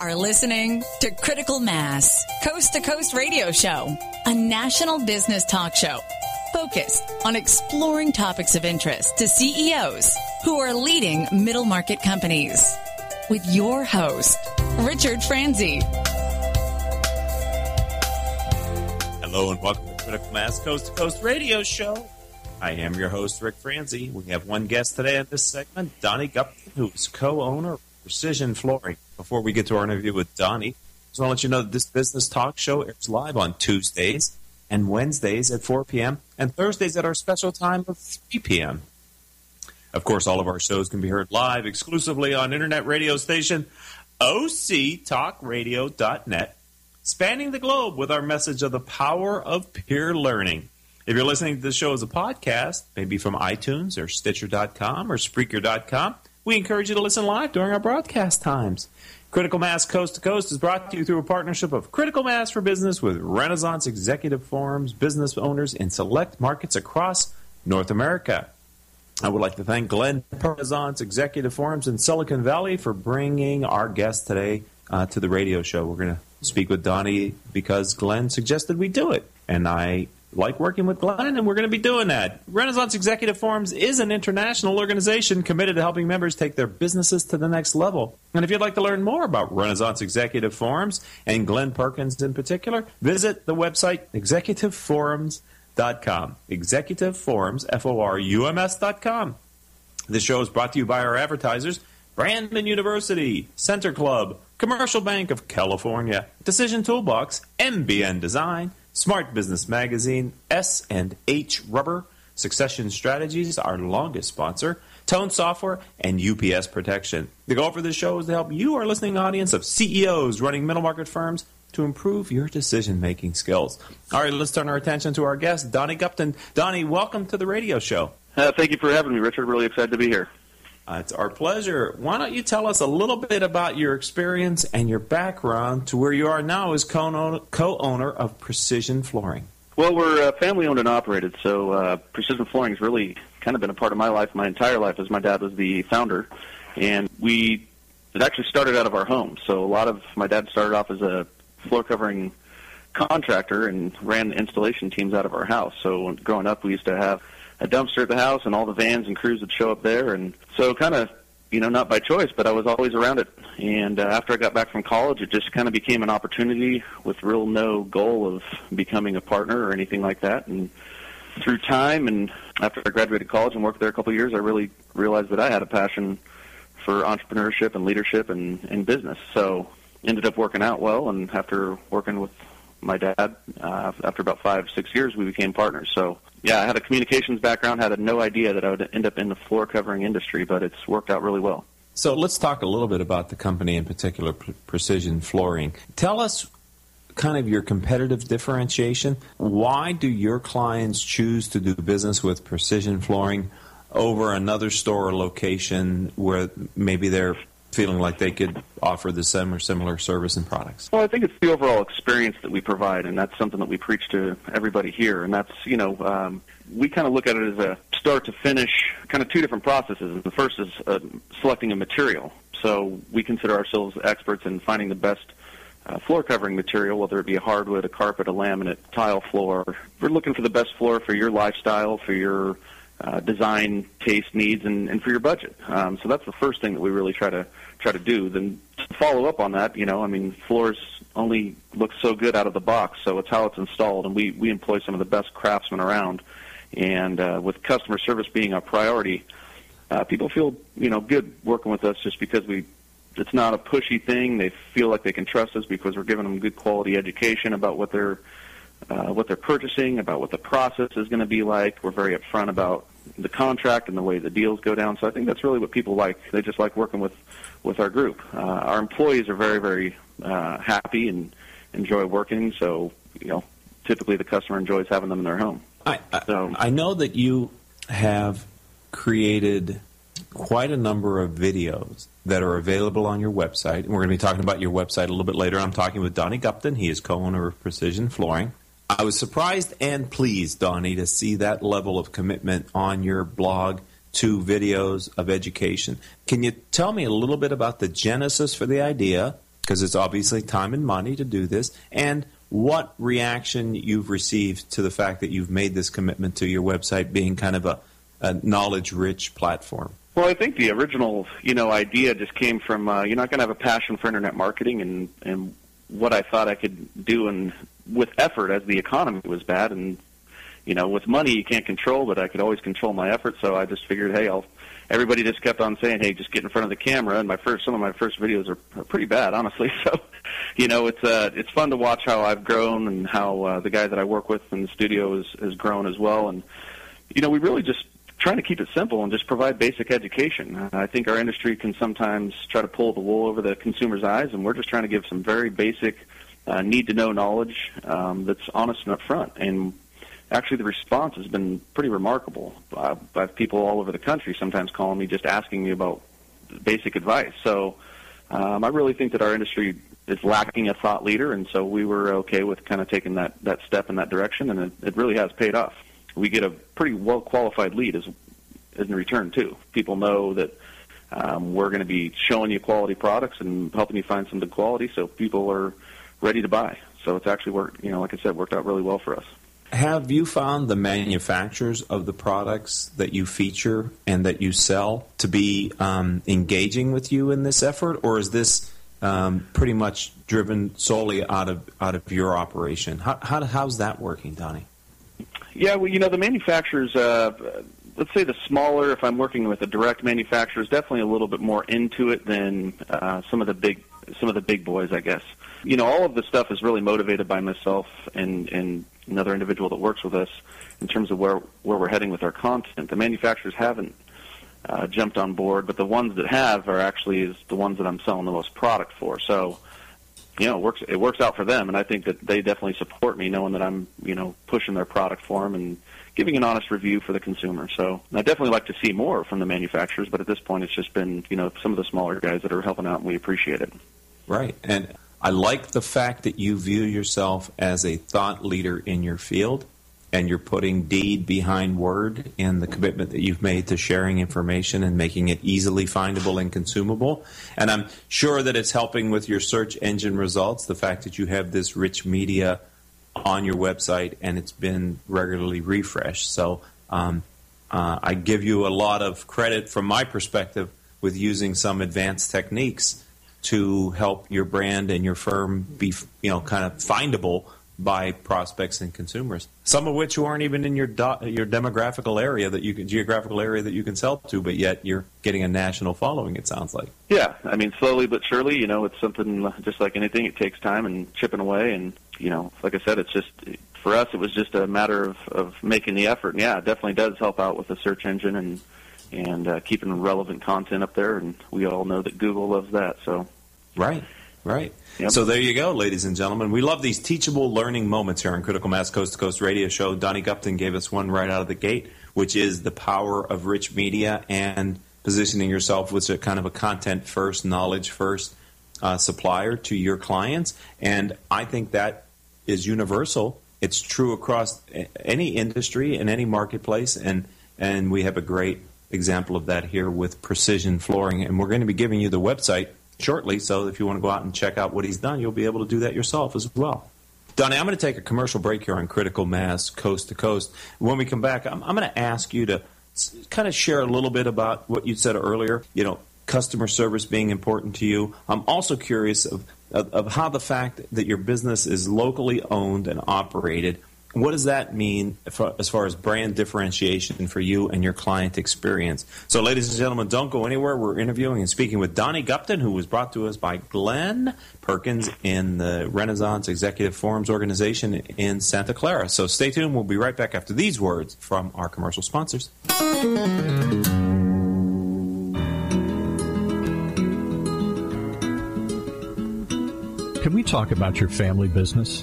are listening to Critical Mass, Coast to Coast Radio Show, a national business talk show focused on exploring topics of interest to CEOs who are leading middle market companies. With your host, Richard Franzi. Hello and welcome to Critical Mass Coast to Coast Radio Show. I am your host, Rick Franzi. We have one guest today in this segment, Donnie Gupton, who is co-owner of Precision Flooring. Before we get to our interview with Donnie, I just want to let you know that this business talk show airs live on Tuesdays and Wednesdays at 4 p.m. and Thursdays at our special time of 3 p.m. Of course, all of our shows can be heard live exclusively on internet radio station octalkradio.net, spanning the globe with our message of the power of peer learning. If you're listening to the show as a podcast, maybe from iTunes or Stitcher.com or Spreaker.com, we encourage you to listen live during our broadcast times. Critical Mass Coast to Coast is brought to you through a partnership of Critical Mass for Business with Renaissance Executive Forums, business owners in select markets across North America. I would like to thank Glenn Renaissance Executive Forums in Silicon Valley for bringing our guest today uh, to the radio show. We're going to speak with Donnie because Glenn suggested we do it. And I like working with Glenn, and we're going to be doing that. Renaissance Executive Forums is an international organization committed to helping members take their businesses to the next level. And if you'd like to learn more about Renaissance Executive Forums and Glenn Perkins in particular, visit the website executiveforums.com. Executive Forums, F O R U M S.com. This show is brought to you by our advertisers Brandman University, Center Club, Commercial Bank of California, Decision Toolbox, MBN Design, Smart Business Magazine, S&H Rubber, Succession Strategies, our longest sponsor, Tone Software, and UPS Protection. The goal for this show is to help you, our listening audience of CEOs running middle market firms, to improve your decision making skills. All right, let's turn our attention to our guest, Donnie Gupton. Donnie, welcome to the radio show. Uh, thank you for having me, Richard. Really excited to be here. Uh, it's our pleasure. Why don't you tell us a little bit about your experience and your background to where you are now as co-owner of Precision Flooring? Well, we're uh, family owned and operated, so uh, Precision Flooring has really kind of been a part of my life my entire life, as my dad was the founder, and we it actually started out of our home. So a lot of my dad started off as a floor covering contractor and ran installation teams out of our house. So growing up, we used to have a dumpster at the house, and all the vans and crews would show up there. And so, kind of, you know, not by choice, but I was always around it. And uh, after I got back from college, it just kind of became an opportunity with real no goal of becoming a partner or anything like that. And through time, and after I graduated college and worked there a couple of years, I really realized that I had a passion for entrepreneurship and leadership and, and business. So ended up working out well, and after working with my dad, uh, after about five, six years, we became partners. So yeah, I had a communications background, had no idea that I would end up in the floor covering industry, but it's worked out really well. So let's talk a little bit about the company in particular, Precision Flooring. Tell us kind of your competitive differentiation. Why do your clients choose to do business with Precision Flooring over another store or location where maybe they're feeling like they could offer the same or similar service and products? Well, I think it's the overall experience that we provide, and that's something that we preach to everybody here. And that's, you know, um, we kind of look at it as a start to finish, kind of two different processes. The first is uh, selecting a material. So we consider ourselves experts in finding the best uh, floor covering material, whether it be a hardwood, a carpet, a laminate, tile floor. We're looking for the best floor for your lifestyle, for your uh, design, taste, needs, and, and for your budget. Um, so that's the first thing that we really try to try to do. Then follow up on that, you know, I mean, floors only look so good out of the box, so it's how it's installed, and we we employ some of the best craftsmen around. And uh, with customer service being a priority, uh, people feel you know good working with us just because we. It's not a pushy thing. They feel like they can trust us because we're giving them good quality education about what they're uh, what they're purchasing, about what the process is going to be like. We're very upfront about the contract and the way the deals go down. So I think that's really what people like. They just like working with with our group. Uh, our employees are very very uh, happy and enjoy working. So you know, typically the customer enjoys having them in their home. I, I, so, I know that you have created quite a number of videos that are available on your website. And we're going to be talking about your website a little bit later. I'm talking with Donnie Gupton. He is co-owner of Precision Flooring. I was surprised and pleased, Donnie, to see that level of commitment on your blog to videos of education. Can you tell me a little bit about the genesis for the idea because it's obviously time and money to do this, and what reaction you've received to the fact that you've made this commitment to your website being kind of a, a knowledge-rich platform. Well, I think the original, you know, idea just came from uh, you're not going to have a passion for internet marketing, and and what I thought I could do, and with effort as the economy was bad, and you know, with money you can't control, but I could always control my effort. So I just figured, hey, I'll. Everybody just kept on saying, "Hey, just get in front of the camera." And my first, some of my first videos are, pretty bad, honestly. So, you know, it's uh, it's fun to watch how I've grown and how uh, the guy that I work with in the studio has, has grown as well. And you know, we really just trying to keep it simple and just provide basic education. I think our industry can sometimes try to pull the wool over the consumer's eyes, and we're just trying to give some very basic, uh, need to know knowledge um, that's honest and upfront. And actually, the response has been pretty remarkable. I have people all over the country sometimes calling me just asking me about basic advice. So um, I really think that our industry is lacking a thought leader, and so we were okay with kind of taking that, that step in that direction, and it, it really has paid off we get a pretty well qualified lead as in return too. People know that um, we're going to be showing you quality products and helping you find some good quality, so people are ready to buy. So it's actually worked. You know, like I said, worked out really well for us. Have you found the manufacturers of the products that you feature and that you sell to be um, engaging with you in this effort, or is this um, pretty much driven solely out of out of your operation? How, how how's that working, Donnie? Yeah, well, you know, the manufacturers, uh, let's say the smaller, if I'm working with a direct manufacturer, is definitely a little bit more into it than uh, some of the big some of the big boys, I guess. You know, all of this stuff is really motivated by myself and and another individual that works with us in terms of where where we're heading with our content. The manufacturers haven't uh, jumped on board, but the ones that have are actually is the ones that I'm selling the most product for. So you know, it works it works out for them, and I think that they definitely support me, knowing that I'm you know pushing their product for them and giving an honest review for the consumer. So I definitely like to see more from the manufacturers, but at this point, it's just been you know some of the smaller guys that are helping out, and we appreciate it. Right, and I like the fact that you view yourself as a thought leader in your field and you're putting deed behind word in the commitment that you've made to sharing information and making it easily findable and consumable. And I'm sure that it's helping with your search engine results, the fact that you have this rich media on your website and it's been regularly refreshed. So um, uh, I give you a lot of credit from my perspective with using some advanced techniques to help your brand and your firm be, you know, kind of findable by prospects and consumers. Some of which who aren't even in your do- your demographical area that you can geographical area that you can sell to, but yet you're getting a national following. It sounds like. Yeah, I mean, slowly but surely, you know, it's something just like anything. It takes time and chipping away, and you know, like I said, it's just for us. It was just a matter of of making the effort. And yeah, it definitely does help out with the search engine and and uh, keeping relevant content up there. And we all know that Google loves that. So. Right. Right. Yep. So there you go, ladies and gentlemen. We love these teachable learning moments here on Critical Mass Coast to Coast Radio Show. Donnie Gupton gave us one right out of the gate, which is the power of rich media and positioning yourself with a kind of a content first, knowledge first uh, supplier to your clients. And I think that is universal. It's true across any industry and any marketplace. And and we have a great example of that here with Precision Flooring. And we're going to be giving you the website shortly. So if you want to go out and check out what he's done, you'll be able to do that yourself as well. Donnie, I'm going to take a commercial break here on Critical Mass Coast to Coast. When we come back, I'm, I'm going to ask you to kind of share a little bit about what you said earlier. You know, customer service being important to you. I'm also curious of, of, of how the fact that your business is locally owned and operated what does that mean for, as far as brand differentiation for you and your client experience? So, ladies and gentlemen, don't go anywhere. We're interviewing and speaking with Donnie Gupton, who was brought to us by Glenn Perkins in the Renaissance Executive Forums organization in Santa Clara. So, stay tuned. We'll be right back after these words from our commercial sponsors. Can we talk about your family business?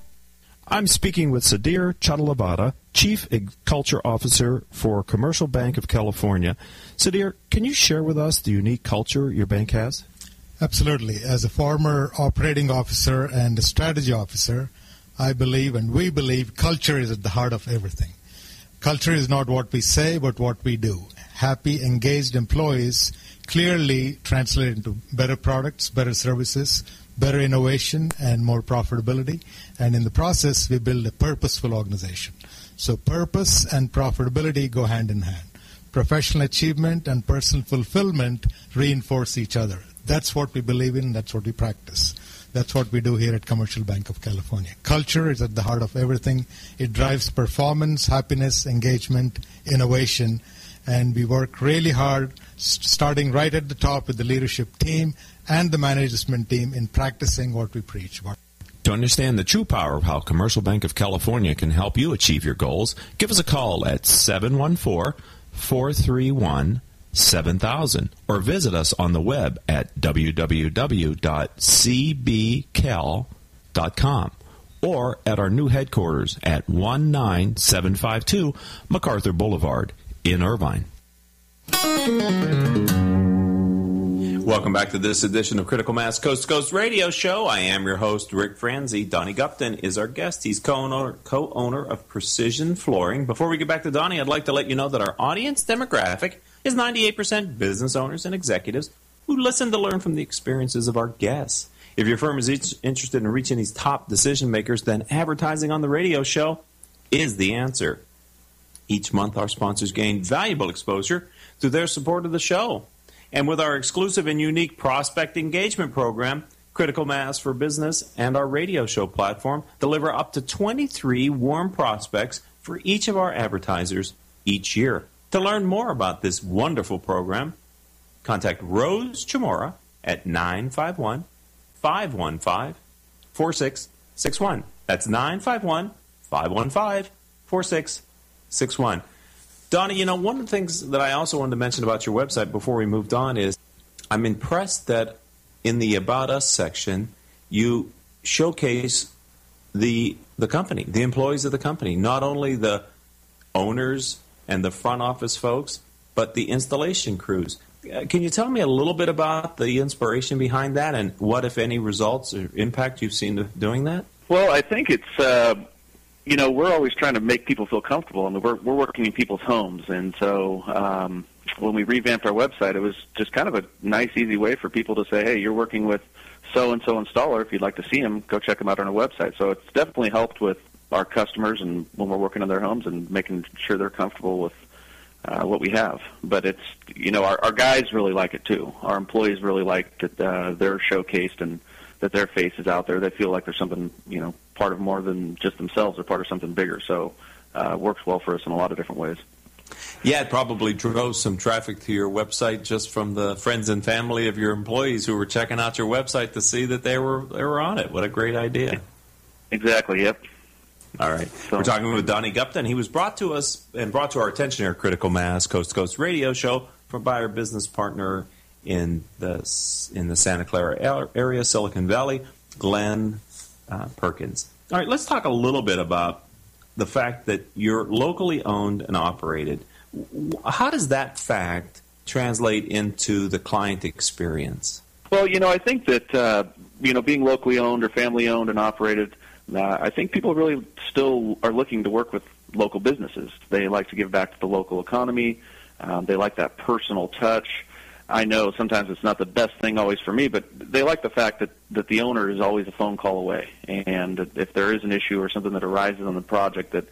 I'm speaking with Sadir Chadalabada, Chief Culture Officer for Commercial Bank of California. Sadir, can you share with us the unique culture your bank has? Absolutely. As a former operating officer and a strategy officer, I believe and we believe culture is at the heart of everything. Culture is not what we say, but what we do. Happy, engaged employees clearly translate into better products, better services, better innovation, and more profitability. And in the process, we build a purposeful organization. So purpose and profitability go hand in hand. Professional achievement and personal fulfillment reinforce each other. That's what we believe in, that's what we practice. That's what we do here at Commercial Bank of California. Culture is at the heart of everything. It drives performance, happiness, engagement, innovation, and we work really hard, starting right at the top with the leadership team and the management team in practicing what we preach. To understand the true power of how Commercial Bank of California can help you achieve your goals, give us a call at 714 431 7000 or visit us on the web at www.cbcal.com or at our new headquarters at 19752 MacArthur Boulevard in Irvine. Welcome back to this edition of Critical Mass Coast to Coast Radio Show. I am your host, Rick Franzi. Donnie Gupton is our guest. He's co-owner, co-owner of Precision Flooring. Before we get back to Donnie, I'd like to let you know that our audience demographic is 98% business owners and executives who listen to learn from the experiences of our guests. If your firm is interested in reaching these top decision makers, then advertising on the radio show is the answer. Each month, our sponsors gain valuable exposure through their support of the show. And with our exclusive and unique prospect engagement program, Critical Mass for Business, and our radio show platform deliver up to 23 warm prospects for each of our advertisers each year. To learn more about this wonderful program, contact Rose Chamora at 951 515 4661. That's 951 515 4661. Donnie, you know, one of the things that I also wanted to mention about your website before we moved on is I'm impressed that in the About Us section, you showcase the the company, the employees of the company, not only the owners and the front office folks, but the installation crews. Uh, can you tell me a little bit about the inspiration behind that and what, if any, results or impact you've seen doing that? Well, I think it's uh, you know, we're always trying to make people feel comfortable, and we're we're working in people's homes, and so um, when we revamped our website, it was just kind of a nice, easy way for people to say, "Hey, you're working with so and so installer. If you'd like to see them, go check them out on our website." So it's definitely helped with our customers and when we're working on their homes and making sure they're comfortable with uh, what we have. But it's you know our, our guys really like it too. Our employees really like that uh, they're showcased and that their face is out there. They feel like there's something you know part of more than just themselves. They're part of something bigger. So uh, it works well for us in a lot of different ways. Yeah, it probably drove some traffic to your website just from the friends and family of your employees who were checking out your website to see that they were they were on it. What a great idea! Exactly. Yep. All right. So, we're talking with Donnie Gupton. He was brought to us and brought to our attention here, Critical Mass Coast to Coast Radio Show from by our business partner in the in the Santa Clara area, Silicon Valley, Glenn uh, Perkins. All right, let's talk a little bit about the fact that you're locally owned and operated. How does that fact translate into the client experience? Well, you know, I think that uh, you know, being locally owned or family owned and operated, uh, I think people really still are looking to work with local businesses. They like to give back to the local economy. Um, they like that personal touch. I know sometimes it's not the best thing always for me, but they like the fact that that the owner is always a phone call away, and if there is an issue or something that arises on the project, that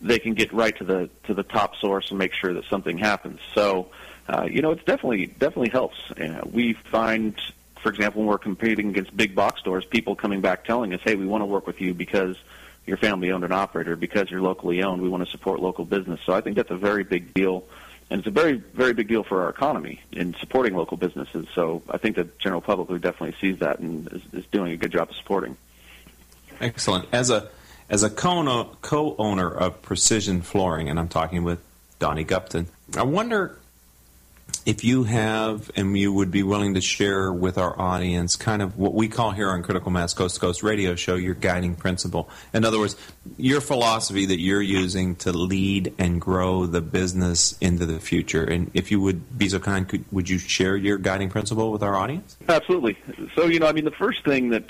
they can get right to the to the top source and make sure that something happens. So, uh, you know, it's definitely definitely helps. Uh, we find, for example, when we're competing against big box stores, people coming back telling us, "Hey, we want to work with you because." You're family owned and operator because you're locally owned. We want to support local business. So I think that's a very big deal and it's a very very big deal for our economy in supporting local businesses. So I think the general public who definitely sees that and is, is doing a good job of supporting. Excellent. As a as a co-owner of Precision Flooring, and I'm talking with Donnie Gupton, I wonder if you have and you would be willing to share with our audience kind of what we call here on Critical Mass Coast to Coast Radio Show your guiding principle. In other words, your philosophy that you're using to lead and grow the business into the future. And if you would be so kind, could, would you share your guiding principle with our audience? Absolutely. So, you know, I mean, the first thing that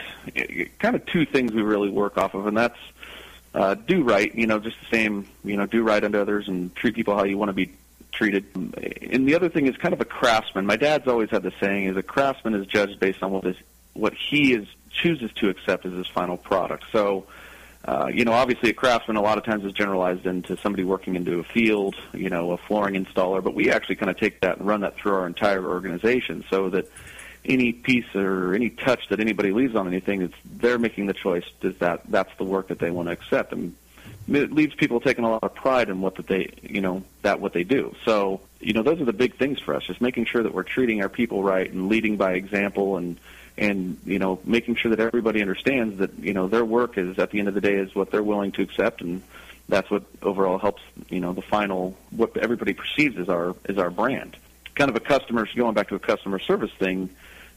kind of two things we really work off of, and that's uh, do right, you know, just the same, you know, do right unto others and treat people how you want to be treated. And the other thing is kind of a craftsman. My dad's always had the saying: "is a craftsman is judged based on what is what he is chooses to accept as his final product." So. Uh, you know, obviously a craftsman a lot of times is generalized into somebody working into a field, you know, a flooring installer, but we actually kind of take that and run that through our entire organization so that any piece or any touch that anybody leaves on anything, it's they're making the choice. Is that that's the work that they want to accept? And it leaves people taking a lot of pride in what that they you know that what they do. So you know those are the big things for us, just making sure that we're treating our people right and leading by example and and you know making sure that everybody understands that you know their work is at the end of the day is what they're willing to accept and that's what overall helps you know the final what everybody perceives as our as our brand kind of a customer going back to a customer service thing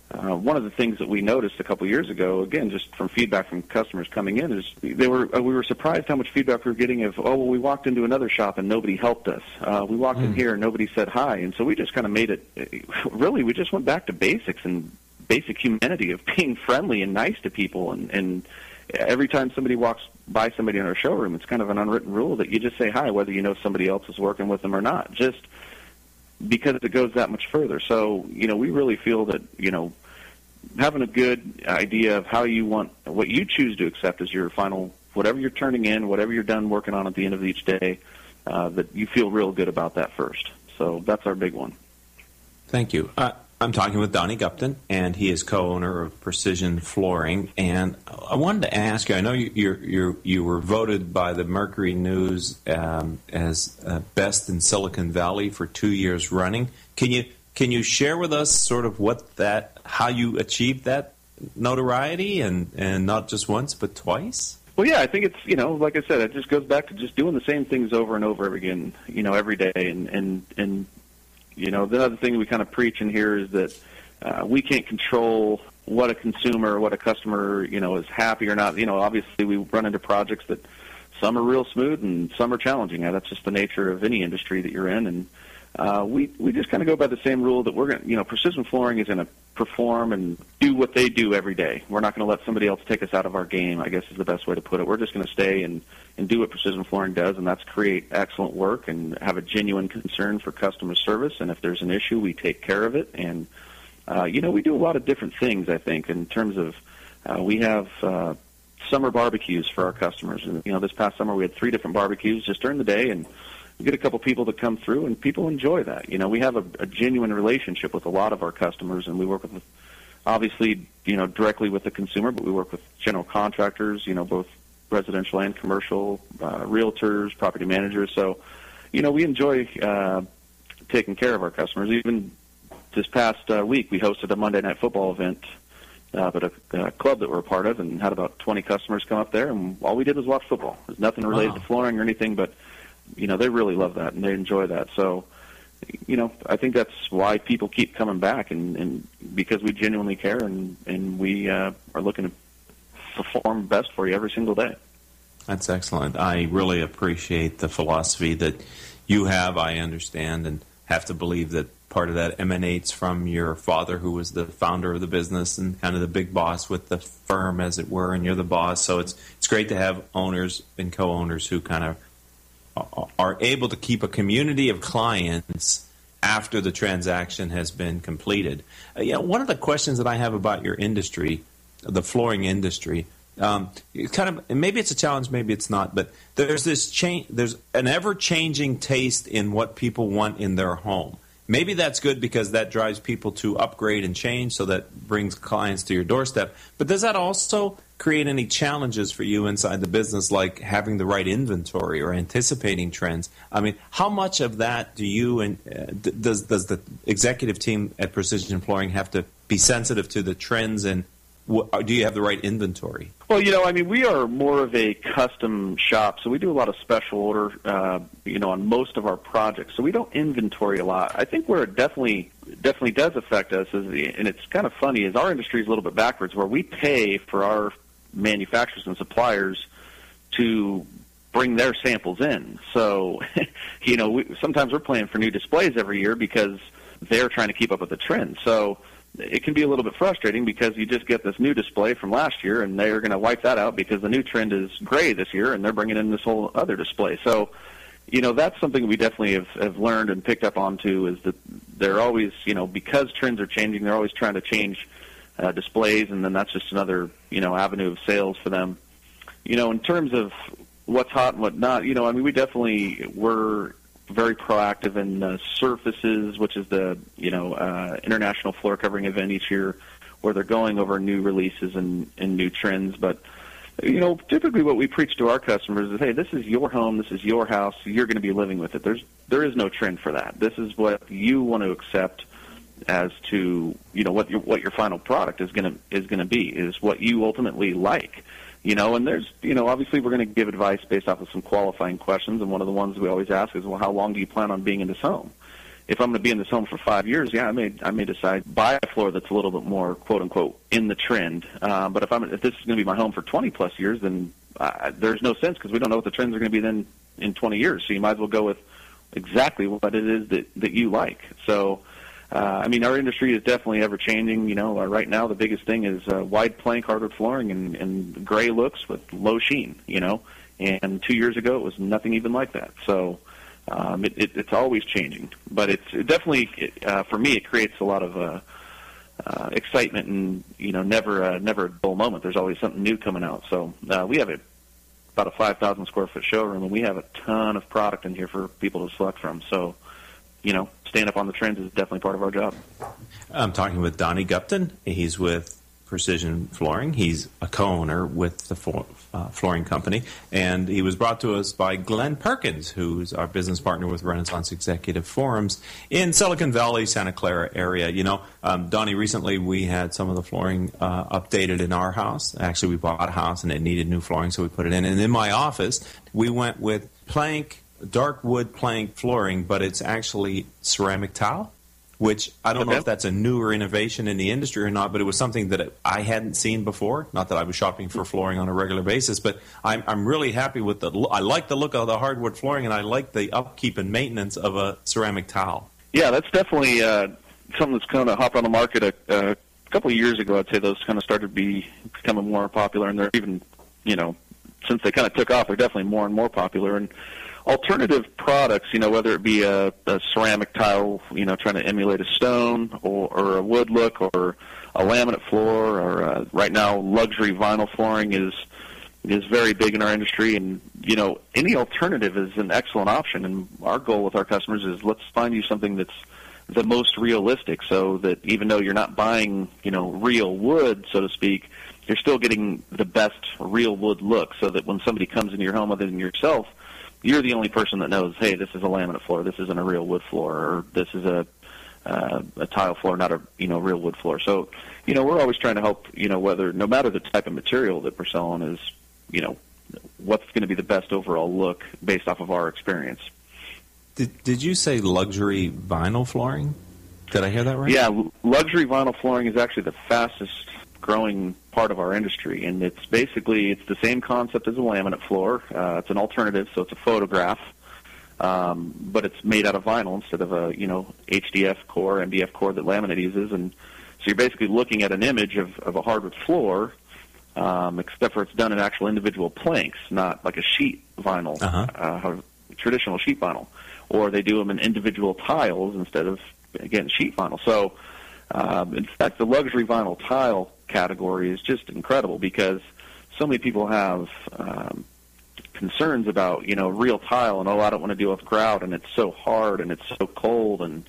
uh, one of the things that we noticed a couple years ago, again, just from feedback from customers coming in, is they were uh, we were surprised how much feedback we were getting of, oh, well, we walked into another shop and nobody helped us. Uh, we walked mm. in hmm. here and nobody said hi, and so we just kind of made it. Really, we just went back to basics and basic humanity of being friendly and nice to people, and and every time somebody walks by somebody in our showroom, it's kind of an unwritten rule that you just say hi, whether you know somebody else is working with them or not. Just because it goes that much further. So, you know, we really feel that, you know, having a good idea of how you want, what you choose to accept as your final, whatever you're turning in, whatever you're done working on at the end of each day, uh, that you feel real good about that first. So that's our big one. Thank you. Uh, I'm talking with Donnie Gupton, and he is co-owner of Precision Flooring. And I wanted to ask you. I know you you you were voted by the Mercury News um, as uh, best in Silicon Valley for two years running. Can you can you share with us sort of what that how you achieved that notoriety and and not just once but twice? Well, yeah, I think it's you know, like I said, it just goes back to just doing the same things over and over again, you know, every day, and and and you know, the other thing we kind of preach in here is that uh, we can't control what a consumer, what a customer, you know, is happy or not. You know, obviously we run into projects that some are real smooth and some are challenging. And that's just the nature of any industry that you're in. And uh, we we just kind of go by the same rule that we're going, to you know, precision flooring is going to perform and do what they do every day. We're not going to let somebody else take us out of our game. I guess is the best way to put it. We're just going to stay and and do what precision flooring does, and that's create excellent work and have a genuine concern for customer service. And if there's an issue, we take care of it. And uh, you know, we do a lot of different things. I think in terms of uh, we have. Uh, summer barbecues for our customers and you know this past summer we had three different barbecues just during the day and we get a couple people to come through, and people enjoy that. You know, we have a, a genuine relationship with a lot of our customers, and we work with, obviously, you know, directly with the consumer, but we work with general contractors, you know, both residential and commercial, uh, realtors, property managers. So, you know, we enjoy uh, taking care of our customers. Even this past uh, week, we hosted a Monday Night Football event uh, but a, a club that we're a part of, and had about 20 customers come up there, and all we did was watch football. There's nothing related wow. to flooring or anything, but you know they really love that and they enjoy that. So you know, I think that's why people keep coming back, and, and because we genuinely care, and and we uh, are looking to perform best for you every single day. That's excellent. I really appreciate the philosophy that you have. I understand and have to believe that part of that emanates from your father, who was the founder of the business and kind of the big boss with the firm, as it were, and you're the boss. So it's it's great to have owners and co-owners who kind of are able to keep a community of clients after the transaction has been completed. Uh, you know, one of the questions that I have about your industry, the flooring industry, um, kind of maybe it's a challenge, maybe it's not, but there's this change. There's an ever-changing taste in what people want in their home. Maybe that's good because that drives people to upgrade and change, so that brings clients to your doorstep. But does that also create any challenges for you inside the business, like having the right inventory or anticipating trends? I mean, how much of that do you and uh, does does the executive team at Precision Flooring have to be sensitive to the trends and uh, do you have the right inventory? Well, you know, I mean, we are more of a custom shop, so we do a lot of special order, uh, you know, on most of our projects. So we don't inventory a lot. I think where it definitely definitely does affect us is, the, and it's kind of funny, is our industry is a little bit backwards, where we pay for our manufacturers and suppliers to bring their samples in. So, you know, we, sometimes we're playing for new displays every year because they're trying to keep up with the trend. So it can be a little bit frustrating because you just get this new display from last year and they're going to wipe that out because the new trend is gray this year and they're bringing in this whole other display. So, you know, that's something we definitely have, have learned and picked up on too is that they're always, you know, because trends are changing, they're always trying to change uh, displays, and then that's just another you know avenue of sales for them. You know, in terms of what's hot and what not, you know, I mean, we definitely were very proactive in uh, surfaces, which is the you know uh, international floor covering event each year, where they're going over new releases and, and new trends. But you know, typically what we preach to our customers is, hey, this is your home, this is your house, you're going to be living with it. There's there is no trend for that. This is what you want to accept as to you know what your what your final product is going to is going to be is what you ultimately like you know and there's you know obviously we're going to give advice based off of some qualifying questions and one of the ones we always ask is well how long do you plan on being in this home if I'm going to be in this home for five years, yeah, I may I may decide buy a floor that's a little bit more quote unquote in the trend. Uh, but if I'm if this is going to be my home for 20 plus years, then uh, there's no sense because we don't know what the trends are going to be then in 20 years. So you might as well go with exactly what it is that that you like. So uh, I mean, our industry is definitely ever changing. You know, uh, right now the biggest thing is uh, wide plank hardwood flooring and, and gray looks with low sheen. You know, and two years ago it was nothing even like that. So um, it, it, it's always changing, but it's it definitely uh, for me it creates a lot of uh, uh, excitement and you know never uh, never a dull moment. There's always something new coming out. So uh, we have a about a 5,000 square foot showroom, and we have a ton of product in here for people to select from. So you know, staying up on the trends is definitely part of our job. I'm talking with Donnie Gupton. He's with Precision Flooring. He's a co-owner with the uh, flooring company, and he was brought to us by Glenn Perkins, who's our business partner with Renaissance Executive Forums in Silicon Valley, Santa Clara area. You know, um, Donnie, recently we had some of the flooring uh, updated in our house. Actually, we bought a house and it needed new flooring, so we put it in. And in my office, we went with plank dark wood plank flooring, but it's actually ceramic tile, which I don't okay. know if that's a newer innovation in the industry or not, but it was something that I hadn't seen before. Not that I was shopping for flooring on a regular basis, but I'm, I'm really happy with the. I like the look of the hardwood flooring, and I like the upkeep and maintenance of a ceramic tile. Yeah, that's definitely uh, something that's kind of hopped on the market a, a couple of years ago. I'd say those kind of started to be becoming more popular, and they're even, you know, since they kind of took off, they're definitely more and more popular. And alternative products, you know, whether it be a, a ceramic tile, you know, trying to emulate a stone, or, or a wood look, or a laminate floor, or uh, right now luxury vinyl flooring is is very big in our industry, and you know, any alternative is an excellent option. And our goal with our customers is let's find you something that's the most realistic, so that even though you're not buying, you know, real wood, so to speak, you're still getting the best real wood look, so that when somebody comes into your home other than yourself you're the only person that knows, hey, this is a laminate floor, this isn't a real wood floor, or this is a uh, a tile floor, not a you know real wood floor. So, you know, we're always trying to help. You know, whether no matter the type of material that we're selling is, you know, what's going to be the best overall look based off of our experience. Did, did you say luxury vinyl flooring? Did I hear that right? Yeah, luxury vinyl flooring is actually the fastest growing part of our industry, and it's basically it's the same concept as a laminate floor. Uh, it's an alternative, so it's a photograph, um, but it's made out of vinyl instead of a you know HDF core, MDF core that laminate uses, and so you're basically looking at an image of, of a hardwood floor, um, except for it's done in actual individual planks, not like a sheet vinyl, Uh-huh. uh, traditional sheet vinyl, or they do them in individual tiles instead of again sheet vinyl. So, um, in fact, the luxury vinyl tile category is just incredible because so many people have um, concerns about you know real tile and oh I don't want to deal with grout and it's so hard and it's so cold and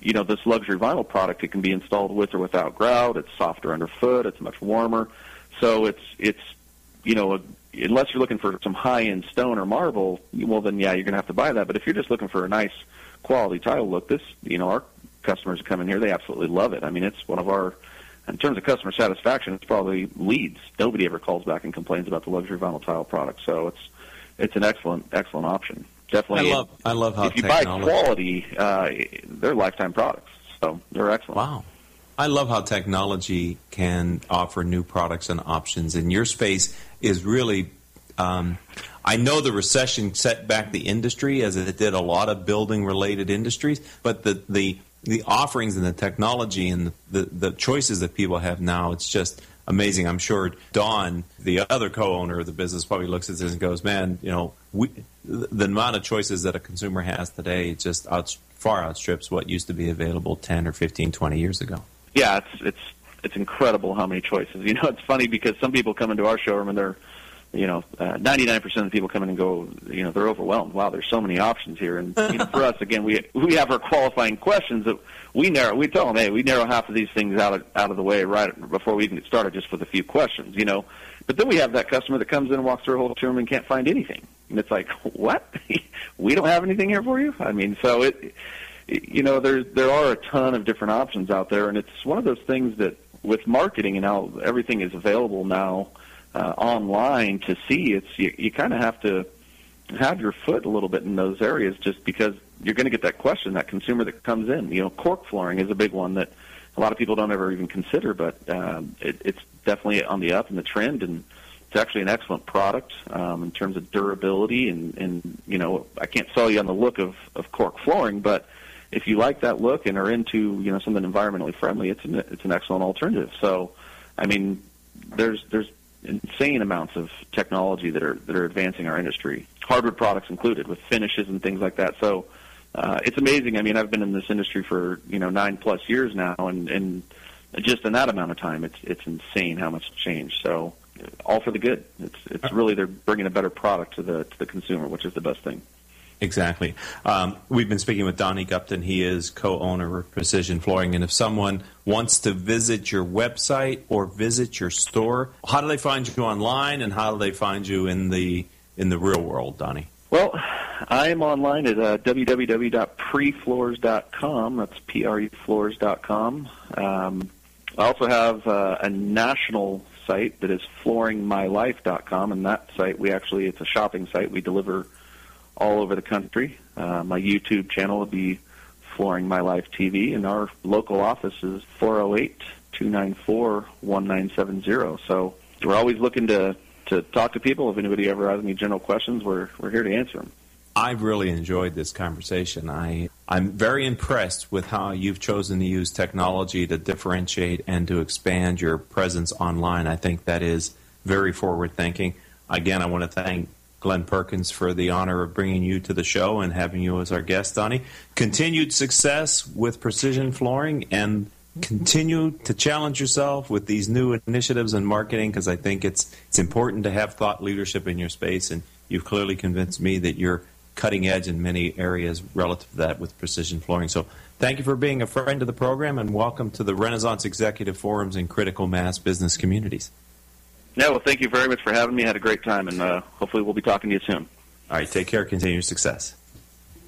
you know this luxury vinyl product it can be installed with or without grout it's softer underfoot. It's much warmer. So it's it's you know unless you're looking for some high end stone or marble well then yeah you're going to have to buy that. But if you're just looking for a nice quality tile look this you know our customers come in here they absolutely love it. I mean it's one of our in terms of customer satisfaction, it's probably leads. Nobody ever calls back and complains about the luxury vinyl tile product. So it's it's an excellent excellent option. Definitely, I love I love how if you buy quality, uh, they're lifetime products. So they're excellent. Wow. I love how technology can offer new products and options, and your space is really. Um, I know the recession set back the industry as it did a lot of building related industries, but the, the, the offerings and the technology and the, the, the choices that people have now, it's just amazing. I'm sure Don, the other co-owner of the business, probably looks at this and goes, "Man, you know, we, the amount of choices that a consumer has today just outs, far outstrips what used to be available 10 or 15, 20 years ago." Yeah, it's it's it's incredible how many choices. You know, it's funny because some people come into our showroom and they're, you know, uh, 99% of the people come in and go, you know, they're overwhelmed. Wow, there's so many options here. And you know, for us, again, we we have our qualifying questions that we narrow. We tell them, hey, we narrow half of these things out of, out of the way right before we even get started, just with a few questions. You know, but then we have that customer that comes in and walks through a whole showroom and can't find anything, and it's like, what? we don't have anything here for you? I mean, so it you know there there are a ton of different options out there and it's one of those things that with marketing and how everything is available now uh, online to see it's you, you kind of have to have your foot a little bit in those areas just because you're going to get that question that consumer that comes in you know cork flooring is a big one that a lot of people don't ever even consider but um, it, it's definitely on the up and the trend and it's actually an excellent product um, in terms of durability and, and you know I can't sell you on the look of, of cork flooring but if you like that look and are into you know something environmentally friendly, it's an it's an excellent alternative. So, I mean, there's there's insane amounts of technology that are that are advancing our industry, hardwood products included, with finishes and things like that. So, uh, it's amazing. I mean, I've been in this industry for you know nine plus years now, and and just in that amount of time, it's it's insane how much has changed. So, all for the good. It's it's really they're bringing a better product to the to the consumer, which is the best thing. Exactly. Um, we've been speaking with Donnie Gupton. He is co-owner of Precision Flooring. And if someone wants to visit your website or visit your store, how do they find you online, and how do they find you in the in the real world, Donnie? Well, I am online at uh, www.prefloors.com. That's P-R-E-floors.com. Um, I also have uh, a national site that is flooringmylife.com, and that site we actually it's a shopping site. We deliver all over the country. Uh, my YouTube channel will be Flooring My Life TV, and our local office is 408-294-1970. So we're always looking to, to talk to people. If anybody ever has any general questions, we're, we're here to answer them. I've really enjoyed this conversation. I, I'm very impressed with how you've chosen to use technology to differentiate and to expand your presence online. I think that is very forward thinking. Again, I want to thank Glenn Perkins for the honor of bringing you to the show and having you as our guest, Donnie. Continued success with Precision Flooring and continue to challenge yourself with these new initiatives and marketing because I think it's it's important to have thought leadership in your space and you've clearly convinced me that you're cutting edge in many areas relative to that with precision flooring. So thank you for being a friend of the program and welcome to the Renaissance Executive Forums and Critical Mass Business Communities. No, well, thank you very much for having me. I had a great time, and uh, hopefully we'll be talking to you soon. All right, take care. Continue your success.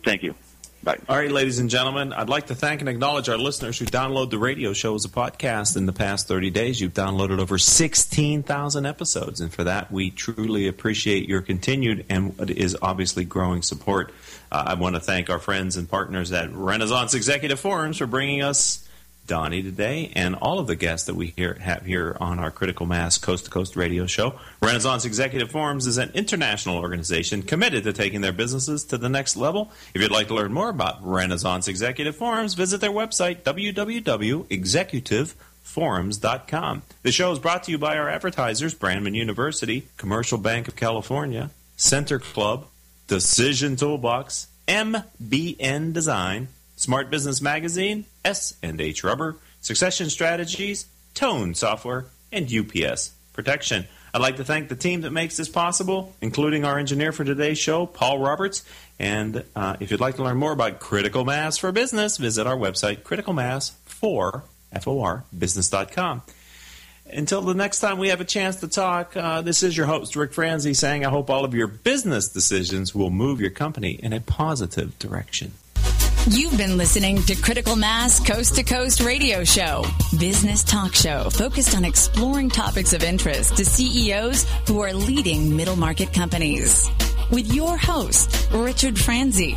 Thank you. Bye. All right, ladies and gentlemen, I'd like to thank and acknowledge our listeners who download the radio show as a podcast. In the past 30 days, you've downloaded over 16,000 episodes, and for that, we truly appreciate your continued and what is obviously growing support. Uh, I want to thank our friends and partners at Renaissance Executive Forums for bringing us Donnie today and all of the guests that we here, have here on our Critical Mass Coast to Coast radio show. Renaissance Executive Forums is an international organization committed to taking their businesses to the next level. If you'd like to learn more about Renaissance Executive Forums, visit their website, www.executiveforums.com. The show is brought to you by our advertisers, Brandman University, Commercial Bank of California, Center Club, Decision Toolbox, MBN Design, Smart Business Magazine, S&H Rubber, Succession Strategies, Tone Software, and UPS Protection. I'd like to thank the team that makes this possible, including our engineer for today's show, Paul Roberts. And uh, if you'd like to learn more about Critical Mass for Business, visit our website, criticalmass4, F-O-R, business.com. Until the next time we have a chance to talk, uh, this is your host, Rick Franzi, saying I hope all of your business decisions will move your company in a positive direction. You've been listening to Critical Mass Coast to Coast Radio Show, business talk show focused on exploring topics of interest to CEOs who are leading middle market companies. With your host, Richard Franzi.